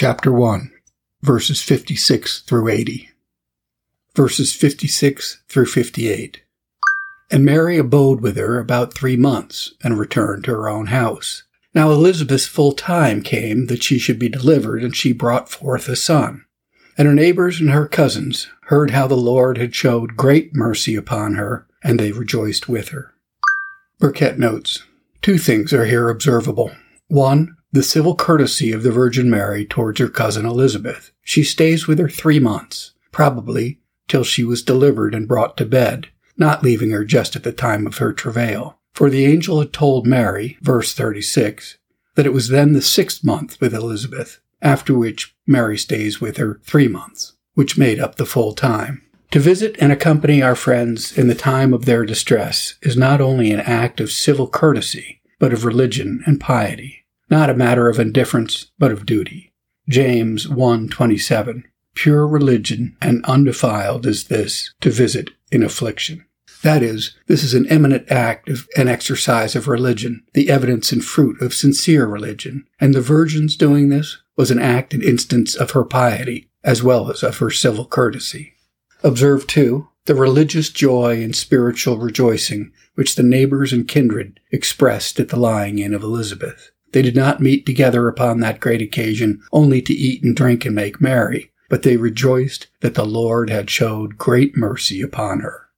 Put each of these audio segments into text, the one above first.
chapter 1, verses 56 through 80. Verses 56 through 58. And Mary abode with her about three months, and returned to her own house. Now Elizabeth's full time came that she should be delivered, and she brought forth a son. And her neighbors and her cousins heard how the Lord had showed great mercy upon her, and they rejoiced with her. Burkitt notes, Two things are here observable. One, the civil courtesy of the Virgin Mary towards her cousin Elizabeth. She stays with her three months, probably till she was delivered and brought to bed, not leaving her just at the time of her travail. For the angel had told Mary, verse 36, that it was then the sixth month with Elizabeth, after which Mary stays with her three months, which made up the full time. To visit and accompany our friends in the time of their distress is not only an act of civil courtesy, but of religion and piety not a matter of indifference, but of duty. James 1:27 Pure religion and undefiled is this to visit in affliction. That is, this is an eminent act of an exercise of religion, the evidence and fruit of sincere religion, and the Virgin's doing this was an act and instance of her piety, as well as of her civil courtesy. Observe, too, the religious joy and spiritual rejoicing which the neighbors and kindred expressed at the lying in of Elizabeth. They did not meet together upon that great occasion only to eat and drink and make merry, but they rejoiced that the Lord had showed great mercy upon her.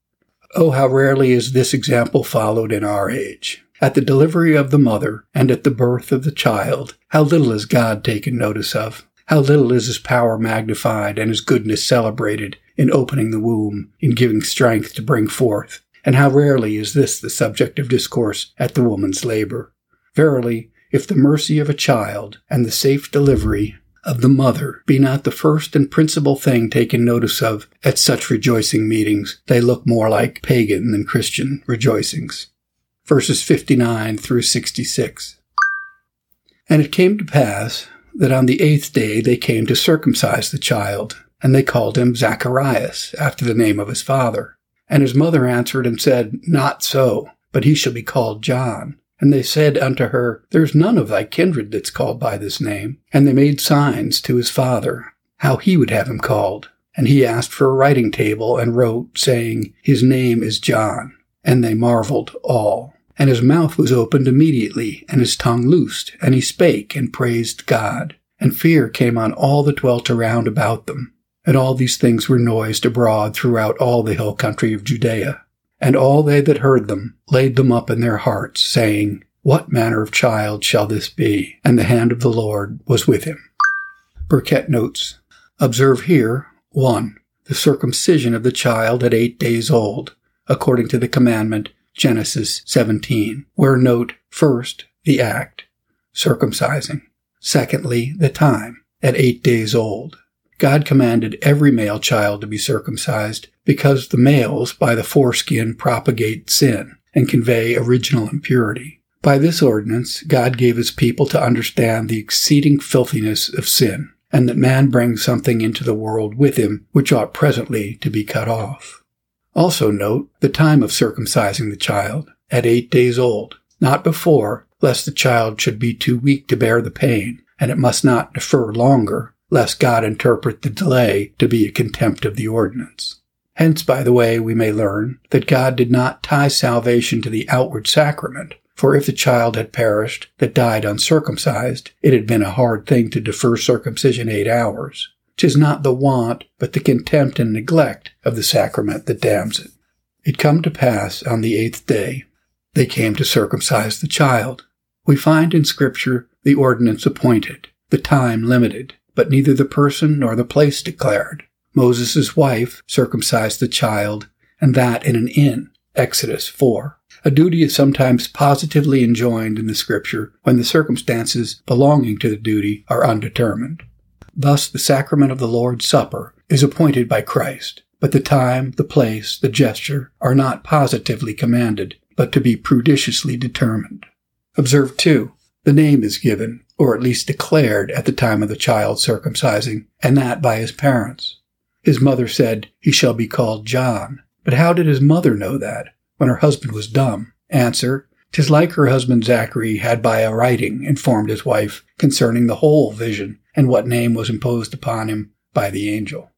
Oh, how rarely is this example followed in our age. At the delivery of the mother and at the birth of the child, how little is God taken notice of. How little is his power magnified and his goodness celebrated in opening the womb, in giving strength to bring forth. And how rarely is this the subject of discourse at the woman's labor. Verily, if the mercy of a child and the safe delivery of the mother be not the first and principal thing taken notice of at such rejoicing meetings, they look more like pagan than Christian rejoicings. Verses 59 through 66. And it came to pass that on the eighth day they came to circumcise the child, and they called him Zacharias, after the name of his father. And his mother answered and said, Not so, but he shall be called John. And they said unto her, There's none of thy kindred that's called by this name. And they made signs to his father, how he would have him called. And he asked for a writing table and wrote, saying, His name is John. And they marveled all. And his mouth was opened immediately, and his tongue loosed, and he spake and praised God. And fear came on all that dwelt around about them. And all these things were noised abroad throughout all the hill country of Judea. And all they that heard them laid them up in their hearts, saying, What manner of child shall this be? And the hand of the Lord was with him. Burkitt notes, Observe here, 1. The circumcision of the child at eight days old, according to the commandment Genesis 17, where note, first, the act, circumcising. Secondly, the time, at eight days old. God commanded every male child to be circumcised because the males by the foreskin propagate sin and convey original impurity. By this ordinance, God gave his people to understand the exceeding filthiness of sin, and that man brings something into the world with him which ought presently to be cut off. Also note the time of circumcising the child, at eight days old, not before, lest the child should be too weak to bear the pain, and it must not defer longer, lest God interpret the delay to be a contempt of the ordinance. Hence, by the way, we may learn that God did not tie salvation to the outward sacrament, for if the child had perished that died uncircumcised, it had been a hard thing to defer circumcision eight hours. Tis not the want, but the contempt and neglect of the sacrament that damns it. It come to pass on the eighth day, they came to circumcise the child. We find in Scripture the ordinance appointed, the time limited, but neither the person nor the place declared. Moses' wife circumcised the child, and that in an inn. Exodus 4. A duty is sometimes positively enjoined in the scripture when the circumstances belonging to the duty are undetermined. Thus, the sacrament of the Lord's Supper is appointed by Christ, but the time, the place, the gesture are not positively commanded, but to be prudentiously determined. Observe, too, the name is given, or at least declared at the time of the child circumcising, and that by his parents. His mother said, He shall be called John. But how did his mother know that, when her husband was dumb? Answer, Tis like her husband Zachary had by a writing informed his wife concerning the whole vision and what name was imposed upon him by the angel.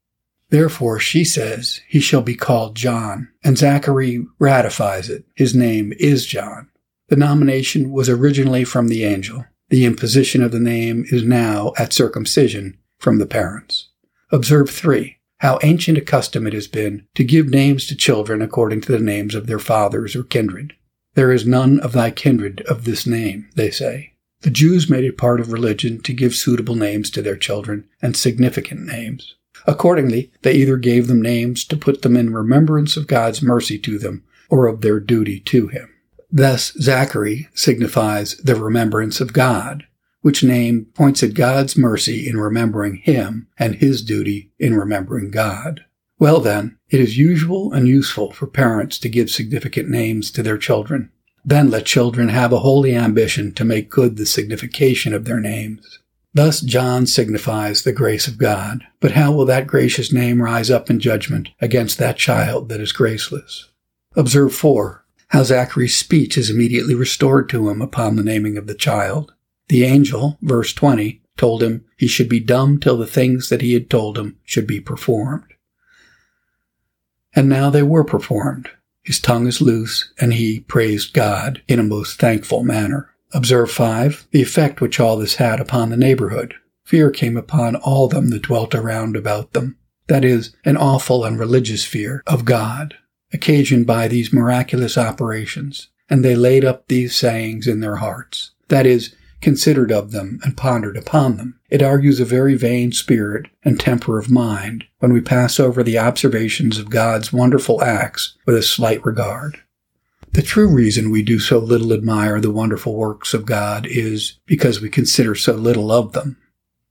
Therefore, she says, he shall be called John, and Zachary ratifies it. His name is John. The nomination was originally from the angel. The imposition of the name is now, at circumcision, from the parents. Observe 3. How ancient a custom it has been to give names to children according to the names of their fathers or kindred. There is none of thy kindred of this name, they say. The Jews made it part of religion to give suitable names to their children and significant names. Accordingly, they either gave them names to put them in remembrance of God's mercy to them or of their duty to him. Thus, Zachary signifies the remembrance of God, which name points at God's mercy in remembering him and his duty in remembering God. Well then, it is usual and useful for parents to give significant names to their children. Then let children have a holy ambition to make good the signification of their names. Thus John signifies the grace of God. But how will that gracious name rise up in judgment against that child that is graceless? Observe 4. How Zachary's speech is immediately restored to him upon the naming of the child. The angel, verse 20, told him he should be dumb till the things that he had told him should be performed. And now they were performed. His tongue is loose, and he praised God in a most thankful manner. Observe 5. The effect which all this had upon the neighborhood. Fear came upon all them that dwelt around about them. That is, an awful and religious fear of God, occasioned by these miraculous operations. And they laid up these sayings in their hearts. That is, considered of them and pondered upon them. It argues a very vain spirit and temper of mind when we pass over the observations of God's wonderful acts with a slight regard. The true reason we do so little admire the wonderful works of God is because we consider so little of them.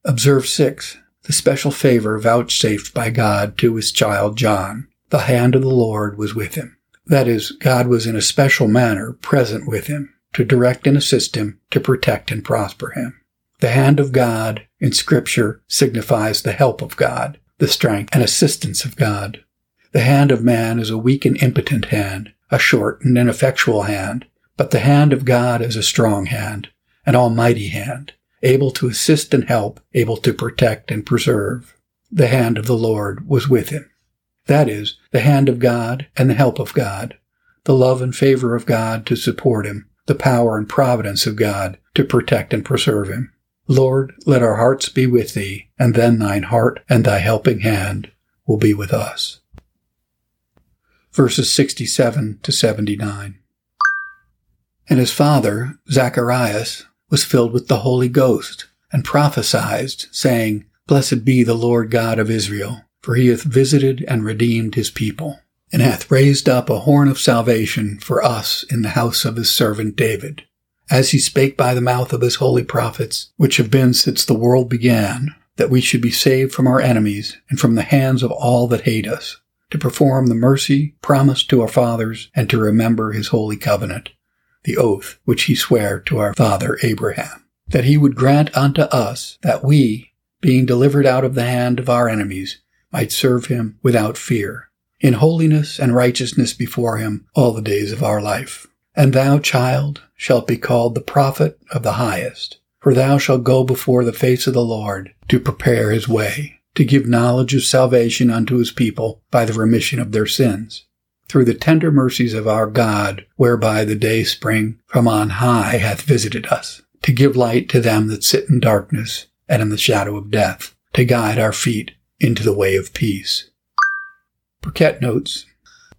Observe 6. The special favor vouchsafed by God to his child John. The hand of the Lord was with him. That is, God was in a special manner present with him to direct and assist him, to protect and prosper him. The hand of God in Scripture signifies the help of God, the strength and assistance of God. The hand of man is a weak and impotent hand, a short and ineffectual hand, but the hand of God is a strong hand, an almighty hand, able to assist and help, able to protect and preserve. The hand of the Lord was with him. That is, the hand of God and the help of God, the love and favor of God to support him, the power and providence of God to protect and preserve him. Lord, let our hearts be with thee, and then thine heart and thy helping hand will be with us. Verses 67 to 79. And his father, Zacharias, was filled with the Holy Ghost, and prophesied, saying, Blessed be the Lord God of Israel, for he hath visited and redeemed his people and hath raised up a horn of salvation for us in the house of his servant David, as he spake by the mouth of his holy prophets, which have been since the world began, that we should be saved from our enemies and from the hands of all that hate us, to perform the mercy promised to our fathers and to remember his holy covenant, the oath which he sware to our father Abraham, that he would grant unto us that we, being delivered out of the hand of our enemies, might serve him without fear. In holiness and righteousness before him all the days of our life. And thou, child, shalt be called the prophet of the highest, for thou shalt go before the face of the Lord to prepare his way, to give knowledge of salvation unto his people by the remission of their sins, through the tender mercies of our God, whereby the day spring from on high hath visited us, to give light to them that sit in darkness and in the shadow of death, to guide our feet into the way of peace. Burkitt notes,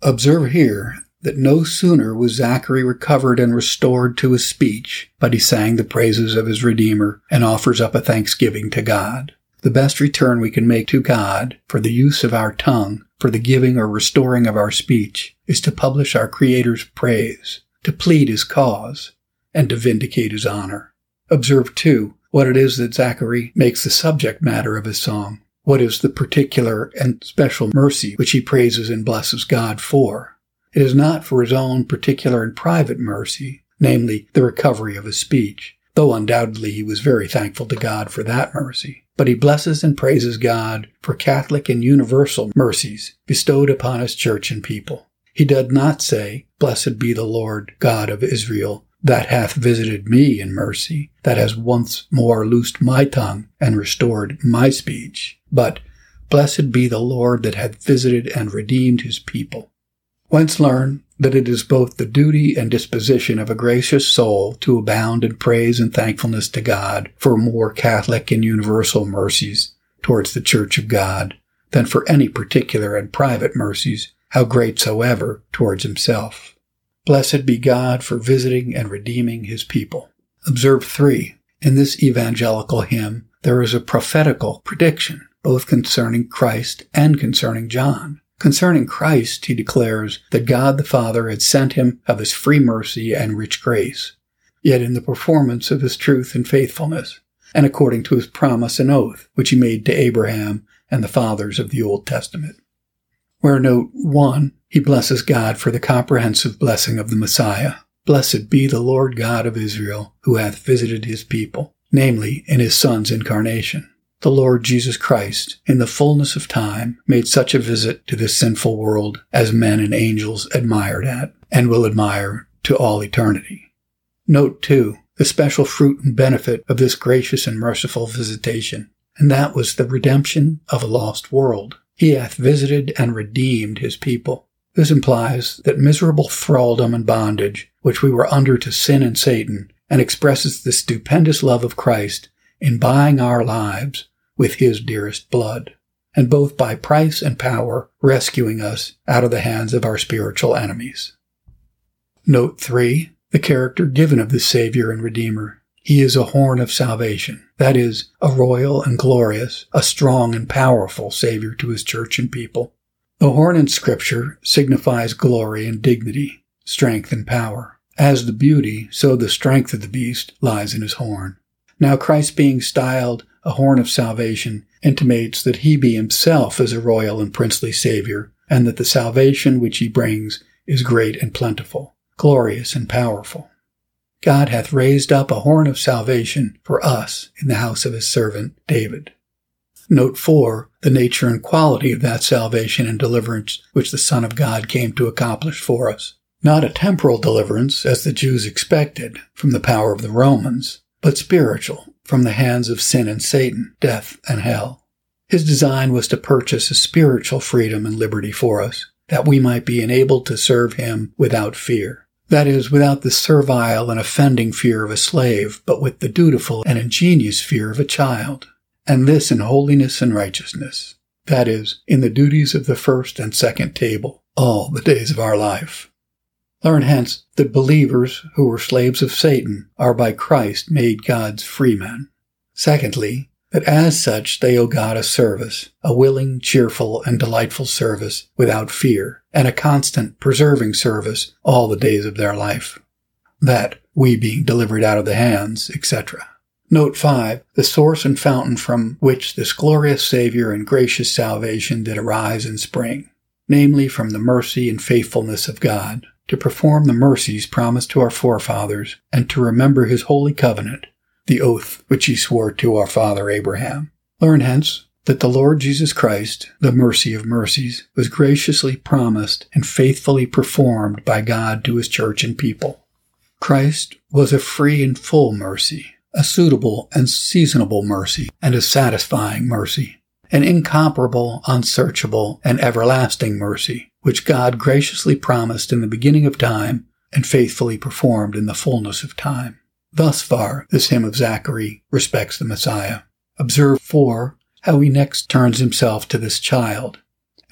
Observe here that no sooner was Zachary recovered and restored to his speech, but he sang the praises of his Redeemer and offers up a thanksgiving to God. The best return we can make to God for the use of our tongue, for the giving or restoring of our speech, is to publish our Creator's praise, to plead his cause, and to vindicate his honor. Observe, too, what it is that Zachary makes the subject matter of his song what is the particular and special mercy which he praises and blesses God for. It is not for his own particular and private mercy, namely the recovery of his speech, though undoubtedly he was very thankful to God for that mercy. But he blesses and praises God for Catholic and universal mercies bestowed upon his church and people. He does not say, Blessed be the Lord God of Israel, that hath visited me in mercy, that has once more loosed my tongue and restored my speech. But blessed be the Lord that hath visited and redeemed his people. Whence learn that it is both the duty and disposition of a gracious soul to abound in praise and thankfulness to God for more Catholic and universal mercies towards the Church of God than for any particular and private mercies, how great soever, towards himself. Blessed be God for visiting and redeeming his people. Observe three. In this evangelical hymn, there is a prophetical prediction, both concerning Christ and concerning John. Concerning Christ, he declares that God the Father had sent him of his free mercy and rich grace, yet in the performance of his truth and faithfulness, and according to his promise and oath, which he made to Abraham and the fathers of the Old Testament. Where note 1 he blesses God for the comprehensive blessing of the Messiah. Blessed be the Lord God of Israel, who hath visited his people, namely, in his Son's incarnation. The Lord Jesus Christ, in the fullness of time, made such a visit to this sinful world as men and angels admired at, and will admire to all eternity. Note, 2 the special fruit and benefit of this gracious and merciful visitation, and that was the redemption of a lost world. He hath visited and redeemed his people. This implies that miserable thraldom and bondage which we were under to sin and Satan, and expresses the stupendous love of Christ in buying our lives with his dearest blood, and both by price and power rescuing us out of the hands of our spiritual enemies. Note 3. The character given of the Savior and Redeemer. He is a horn of salvation, that is, a royal and glorious, a strong and powerful Savior to his church and people. The horn in Scripture signifies glory and dignity, strength and power. As the beauty, so the strength of the beast lies in his horn. Now Christ being styled a horn of salvation intimates that he be himself as a royal and princely Savior, and that the salvation which he brings is great and plentiful, glorious and powerful. God hath raised up a horn of salvation for us in the house of his servant David. Note 4. The nature and quality of that salvation and deliverance which the Son of God came to accomplish for us. Not a temporal deliverance, as the Jews expected, from the power of the Romans, but spiritual, from the hands of sin and Satan, death and hell. His design was to purchase a spiritual freedom and liberty for us, that we might be enabled to serve him without fear. That is, without the servile and offending fear of a slave, but with the dutiful and ingenious fear of a child and this in holiness and righteousness, that is, in the duties of the first and second table, all the days of our life. Learn hence that believers who were slaves of Satan are by Christ made God's freemen. Secondly, that as such they owe God a service, a willing, cheerful, and delightful service without fear, and a constant, preserving service all the days of their life. That, we being delivered out of the hands, etc. Note 5. The source and fountain from which this glorious Savior and gracious salvation did arise and spring, namely from the mercy and faithfulness of God, to perform the mercies promised to our forefathers, and to remember his holy covenant, the oath which he swore to our father Abraham. Learn hence that the Lord Jesus Christ, the mercy of mercies, was graciously promised and faithfully performed by God to his church and people. Christ was a free and full mercy, a suitable and seasonable mercy, and a satisfying mercy, an incomparable, unsearchable, and everlasting mercy, which God graciously promised in the beginning of time and faithfully performed in the fullness of time. Thus far, this hymn of Zachary respects the Messiah. Observe, four, how he next turns himself to this child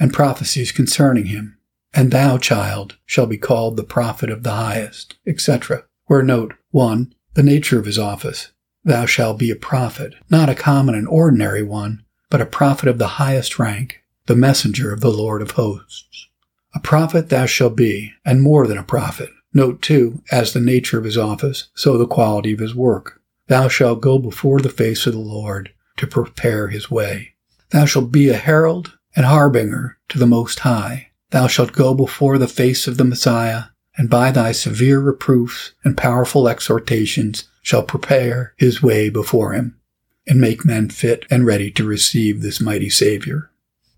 and prophesies concerning him. And thou, child, shall be called the prophet of the highest, etc. Where note 1 the nature of his office. Thou shalt be a prophet, not a common and ordinary one, but a prophet of the highest rank, the messenger of the Lord of hosts. A prophet thou shalt be, and more than a prophet. Note too, as the nature of his office, so the quality of his work. Thou shalt go before the face of the Lord to prepare his way. Thou shalt be a herald and harbinger to the Most High. Thou shalt go before the face of the Messiah and by thy severe reproofs and powerful exhortations shall prepare his way before him, and make men fit and ready to receive this mighty Savior.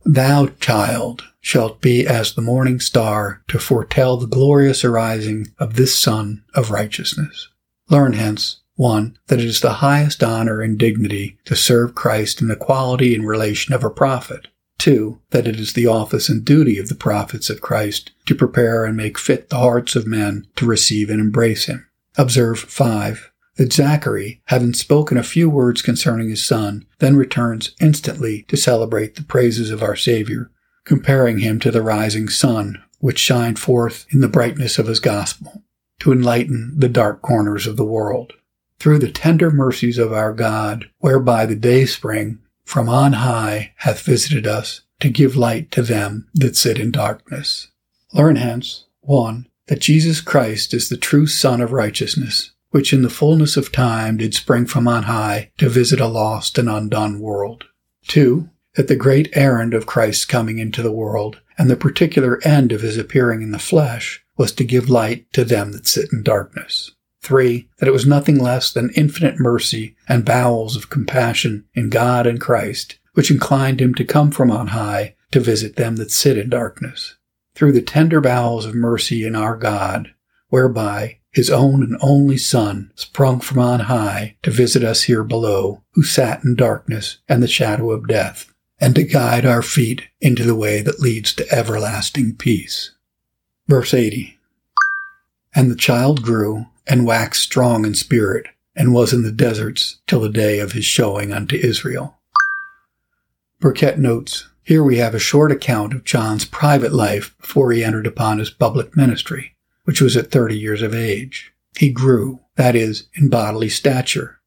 Thou, child, shalt be as the morning star to foretell the glorious arising of this Sun of righteousness. Learn hence, 1. That it is the highest honor and dignity to serve Christ in the quality and relation of a prophet. 2. That it is the office and duty of the prophets of Christ to prepare and make fit the hearts of men to receive and embrace him. Observe 5 that Zachary, having spoken a few words concerning his son, then returns instantly to celebrate the praises of our Savior, comparing him to the rising sun, which shined forth in the brightness of his gospel, to enlighten the dark corners of the world. Through the tender mercies of our God, whereby the day spring from on high hath visited us, to give light to them that sit in darkness. Learn hence, 1. That Jesus Christ is the true Sun of righteousness, which in the fullness of time did spring from on high to visit a lost and undone world. 2. That the great errand of Christ's coming into the world and the particular end of his appearing in the flesh was to give light to them that sit in darkness. 3. That it was nothing less than infinite mercy and bowels of compassion in God and Christ, which inclined him to come from on high to visit them that sit in darkness. Through the tender bowels of mercy in our God, whereby his own and only Son, sprung from on high to visit us here below, who sat in darkness and the shadow of death, and to guide our feet into the way that leads to everlasting peace. Verse 80. And the child grew and waxed strong in spirit, and was in the deserts till the day of his showing unto Israel. Burkitt notes, here we have a short account of John's private life before he entered upon his public ministry which was at 30 years of age. He grew, that is, in bodily stature,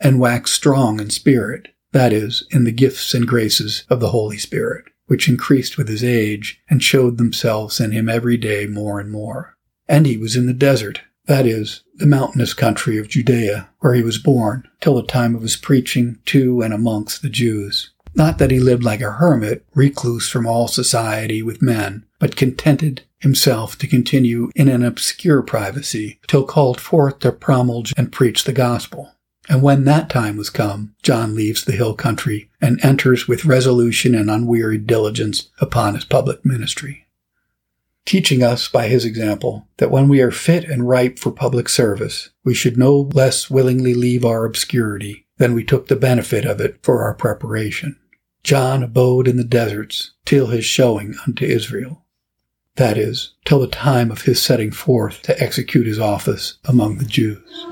and waxed strong in spirit, that is, in the gifts and graces of the Holy Spirit, which increased with his age and showed themselves in him every day more and more. And he was in the desert, that is, the mountainous country of Judea, where he was born, till the time of his preaching to and amongst the Jews. Not that he lived like a hermit, recluse from all society with men, but contented himself to continue in an obscure privacy till called forth to promulge and preach the gospel. And when that time was come, John leaves the hill country and enters with resolution and unwearied diligence upon his public ministry. Teaching us by his example that when we are fit and ripe for public service, we should no less willingly leave our obscurity than we took the benefit of it for our preparation. John abode in the deserts till his showing unto Israel that is, till the time of his setting forth to execute his office among the Jews.